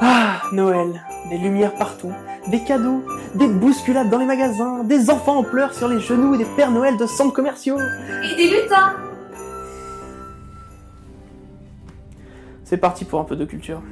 Ah, Noël, des lumières partout, des cadeaux, des bousculades dans les magasins, des enfants en pleurs sur les genoux et des Pères Noël de centres commerciaux. Et des lutins C'est parti pour un peu de culture.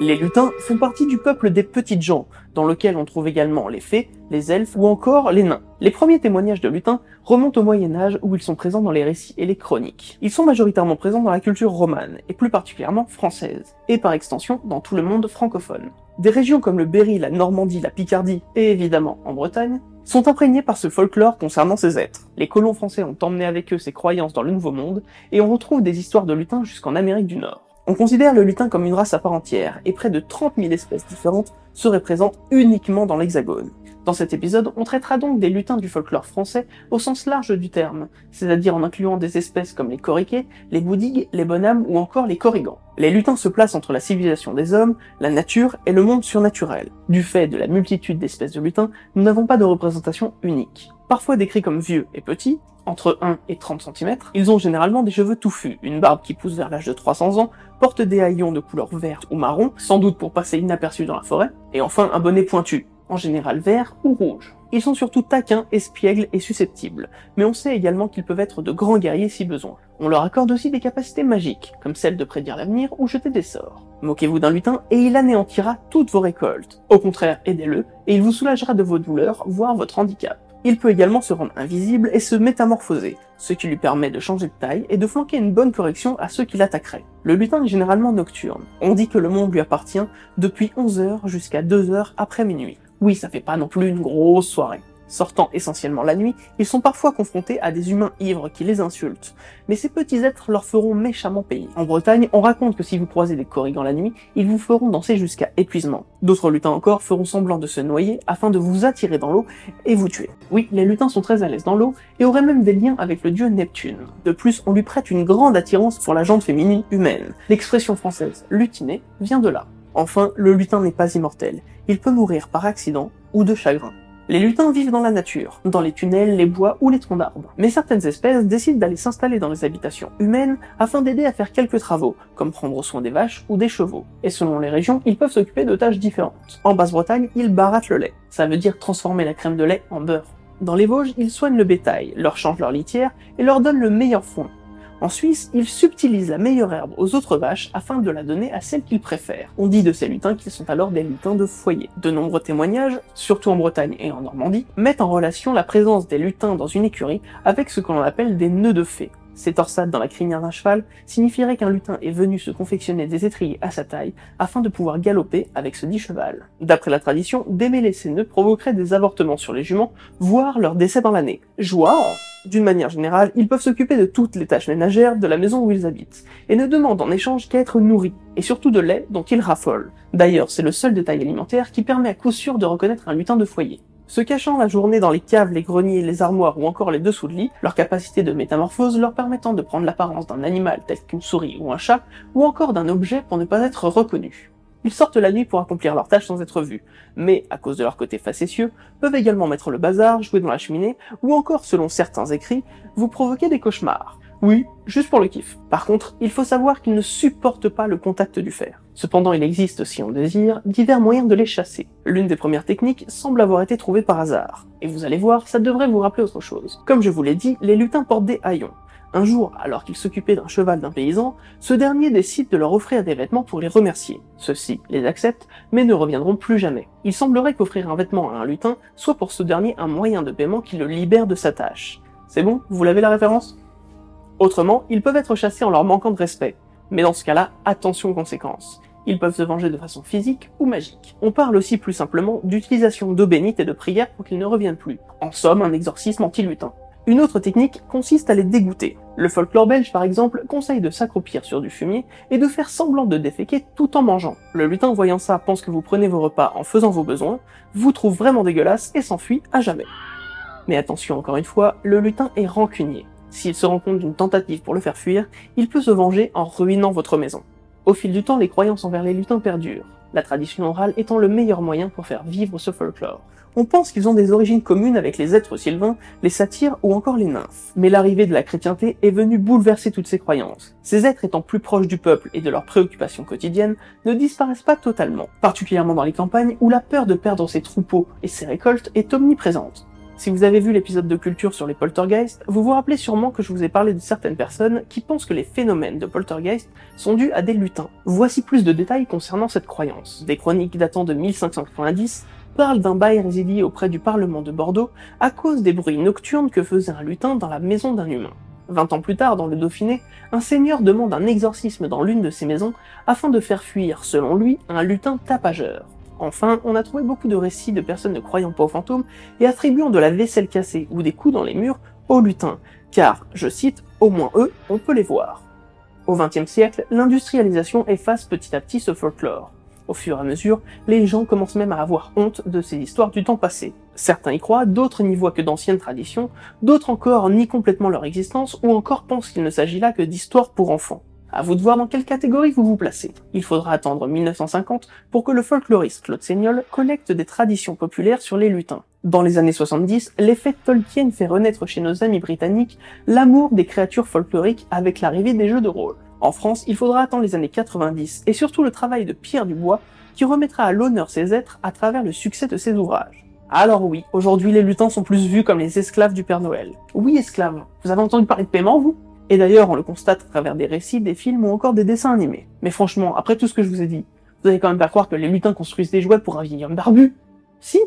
Les lutins font partie du peuple des petites gens, dans lequel on trouve également les fées, les elfes ou encore les nains. Les premiers témoignages de lutins remontent au Moyen Âge où ils sont présents dans les récits et les chroniques. Ils sont majoritairement présents dans la culture romane, et plus particulièrement française, et par extension dans tout le monde francophone. Des régions comme le Berry, la Normandie, la Picardie, et évidemment en Bretagne, sont imprégnées par ce folklore concernant ces êtres. Les colons français ont emmené avec eux ces croyances dans le Nouveau Monde, et on retrouve des histoires de lutins jusqu'en Amérique du Nord. On considère le lutin comme une race à part entière, et près de 30 000 espèces différentes seraient présentes uniquement dans l'Hexagone. Dans cet épisode, on traitera donc des lutins du folklore français au sens large du terme, c'est-à-dire en incluant des espèces comme les coriquets, les boudigues, les bonhommes ou encore les corrigans. Les lutins se placent entre la civilisation des hommes, la nature et le monde surnaturel. Du fait de la multitude d'espèces de lutins, nous n'avons pas de représentation unique. Parfois décrits comme vieux et petits, entre 1 et 30 cm, ils ont généralement des cheveux touffus, une barbe qui pousse vers l'âge de 300 ans, portent des haillons de couleur verte ou marron, sans doute pour passer inaperçus dans la forêt, et enfin un bonnet pointu, en général vert ou rouge. Ils sont surtout taquins, espiègles et susceptibles, mais on sait également qu'ils peuvent être de grands guerriers si besoin. On leur accorde aussi des capacités magiques, comme celle de prédire l'avenir ou jeter des sorts. Moquez-vous d'un lutin et il anéantira toutes vos récoltes. Au contraire, aidez-le, et il vous soulagera de vos douleurs, voire votre handicap. Il peut également se rendre invisible et se métamorphoser, ce qui lui permet de changer de taille et de flanquer une bonne correction à ceux qui l'attaqueraient. Le lutin est généralement nocturne. On dit que le monde lui appartient depuis 11h jusqu'à 2h après minuit. Oui, ça fait pas non plus une grosse soirée. Sortant essentiellement la nuit, ils sont parfois confrontés à des humains ivres qui les insultent, mais ces petits êtres leur feront méchamment payer. En Bretagne, on raconte que si vous croisez des corrigans la nuit, ils vous feront danser jusqu'à épuisement. D'autres lutins encore feront semblant de se noyer afin de vous attirer dans l'eau et vous tuer. Oui, les lutins sont très à l'aise dans l'eau et auraient même des liens avec le dieu Neptune. De plus, on lui prête une grande attirance pour la jante féminine humaine. L'expression française lutiner vient de là. Enfin, le lutin n'est pas immortel. Il peut mourir par accident ou de chagrin. Les lutins vivent dans la nature, dans les tunnels, les bois ou les troncs d'arbres. Mais certaines espèces décident d'aller s'installer dans les habitations humaines afin d'aider à faire quelques travaux, comme prendre soin des vaches ou des chevaux. Et selon les régions, ils peuvent s'occuper de tâches différentes. En Basse-Bretagne, ils barattent le lait. Ça veut dire transformer la crème de lait en beurre. Dans les Vosges, ils soignent le bétail, leur changent leur litière et leur donnent le meilleur foin. En Suisse, ils subtilisent la meilleure herbe aux autres vaches afin de la donner à celle qu'ils préfèrent. On dit de ces lutins qu'ils sont alors des lutins de foyer. De nombreux témoignages, surtout en Bretagne et en Normandie, mettent en relation la présence des lutins dans une écurie avec ce que l'on appelle des nœuds de fées. Ces torsades dans la crinière d'un cheval signifieraient qu'un lutin est venu se confectionner des étriers à sa taille afin de pouvoir galoper avec ce dit cheval. D'après la tradition, démêler ces nœuds provoquerait des avortements sur les juments, voire leur décès dans l'année. Joie d'une manière générale, ils peuvent s'occuper de toutes les tâches ménagères de la maison où ils habitent, et ne demandent en échange qu'à être nourris, et surtout de lait dont ils raffolent. D'ailleurs, c'est le seul détail alimentaire qui permet à coup sûr de reconnaître un lutin de foyer. Se cachant la journée dans les caves, les greniers, les armoires ou encore les dessous de lit, leur capacité de métamorphose leur permettant de prendre l'apparence d'un animal tel qu'une souris ou un chat, ou encore d'un objet pour ne pas être reconnu. Ils sortent la nuit pour accomplir leurs tâches sans être vus, mais, à cause de leur côté facétieux, peuvent également mettre le bazar, jouer dans la cheminée, ou encore, selon certains écrits, vous provoquer des cauchemars. Oui, juste pour le kiff. Par contre, il faut savoir qu'ils ne supportent pas le contact du fer. Cependant, il existe, si on désire, divers moyens de les chasser. L'une des premières techniques semble avoir été trouvée par hasard. Et vous allez voir, ça devrait vous rappeler autre chose. Comme je vous l'ai dit, les lutins portent des haillons. Un jour, alors qu'ils s'occupaient d'un cheval d'un paysan, ce dernier décide de leur offrir des vêtements pour les remercier. Ceux-ci les acceptent, mais ne reviendront plus jamais. Il semblerait qu'offrir un vêtement à un lutin soit pour ce dernier un moyen de paiement qui le libère de sa tâche. C'est bon? Vous l'avez la référence? Autrement, ils peuvent être chassés en leur manquant de respect. Mais dans ce cas-là, attention aux conséquences. Ils peuvent se venger de façon physique ou magique. On parle aussi plus simplement d'utilisation d'eau bénite et de prière pour qu'ils ne reviennent plus. En somme, un exorcisme anti-lutin. Une autre technique consiste à les dégoûter. Le folklore belge, par exemple, conseille de s'accroupir sur du fumier et de faire semblant de déféquer tout en mangeant. Le lutin, voyant ça, pense que vous prenez vos repas en faisant vos besoins, vous trouve vraiment dégueulasse et s'enfuit à jamais. Mais attention encore une fois, le lutin est rancunier. S'il se rend compte d'une tentative pour le faire fuir, il peut se venger en ruinant votre maison. Au fil du temps, les croyances envers les lutins perdurent, la tradition orale étant le meilleur moyen pour faire vivre ce folklore. On pense qu'ils ont des origines communes avec les êtres sylvains, les satyres ou encore les nymphes. Mais l'arrivée de la chrétienté est venue bouleverser toutes ces croyances. Ces êtres étant plus proches du peuple et de leurs préoccupations quotidiennes, ne disparaissent pas totalement, particulièrement dans les campagnes où la peur de perdre ses troupeaux et ses récoltes est omniprésente. Si vous avez vu l'épisode de culture sur les poltergeists, vous vous rappelez sûrement que je vous ai parlé de certaines personnes qui pensent que les phénomènes de poltergeist sont dus à des lutins. Voici plus de détails concernant cette croyance. Des chroniques datant de 1590 parlent d'un bail résidié auprès du Parlement de Bordeaux à cause des bruits nocturnes que faisait un lutin dans la maison d'un humain. Vingt ans plus tard, dans le Dauphiné, un seigneur demande un exorcisme dans l'une de ses maisons afin de faire fuir, selon lui, un lutin tapageur. Enfin, on a trouvé beaucoup de récits de personnes ne croyant pas aux fantômes et attribuant de la vaisselle cassée ou des coups dans les murs aux lutins, car, je cite, au moins eux, on peut les voir. Au XXe siècle, l'industrialisation efface petit à petit ce folklore. Au fur et à mesure, les gens commencent même à avoir honte de ces histoires du temps passé. Certains y croient, d'autres n'y voient que d'anciennes traditions, d'autres encore nient complètement leur existence ou encore pensent qu'il ne s'agit là que d'histoires pour enfants. À vous de voir dans quelle catégorie vous vous placez. Il faudra attendre 1950 pour que le folkloriste Claude Seignol collecte des traditions populaires sur les lutins. Dans les années 70, l'effet Tolkien fait renaître chez nos amis britanniques l'amour des créatures folkloriques avec l'arrivée des jeux de rôle. En France, il faudra attendre les années 90 et surtout le travail de Pierre Dubois qui remettra à l'honneur ces êtres à travers le succès de ses ouvrages. Alors oui, aujourd'hui les lutins sont plus vus comme les esclaves du Père Noël. Oui, esclaves. Vous avez entendu parler de paiement, vous? Et d'ailleurs, on le constate à travers des récits, des films ou encore des dessins animés. Mais franchement, après tout ce que je vous ai dit, vous allez quand même pas croire que les lutins construisent des jouets pour un vieil homme barbu Si?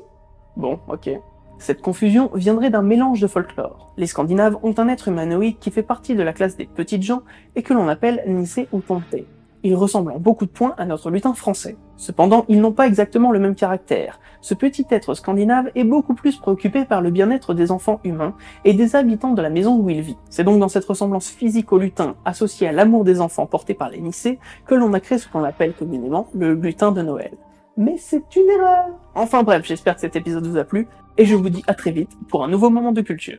Bon, ok. Cette confusion viendrait d'un mélange de folklore. Les Scandinaves ont un être humanoïde qui fait partie de la classe des petites gens et que l'on appelle Nissé ou Tonté. Il ressemble en beaucoup de points à notre lutin français. Cependant, ils n'ont pas exactement le même caractère. Ce petit être scandinave est beaucoup plus préoccupé par le bien-être des enfants humains et des habitants de la maison où il vit. C'est donc dans cette ressemblance physique au lutin, associée à l'amour des enfants porté par les Nissés, que l'on a créé ce qu'on appelle communément le lutin de Noël. Mais c'est une erreur Enfin bref, j'espère que cet épisode vous a plu, et je vous dis à très vite pour un nouveau moment de culture.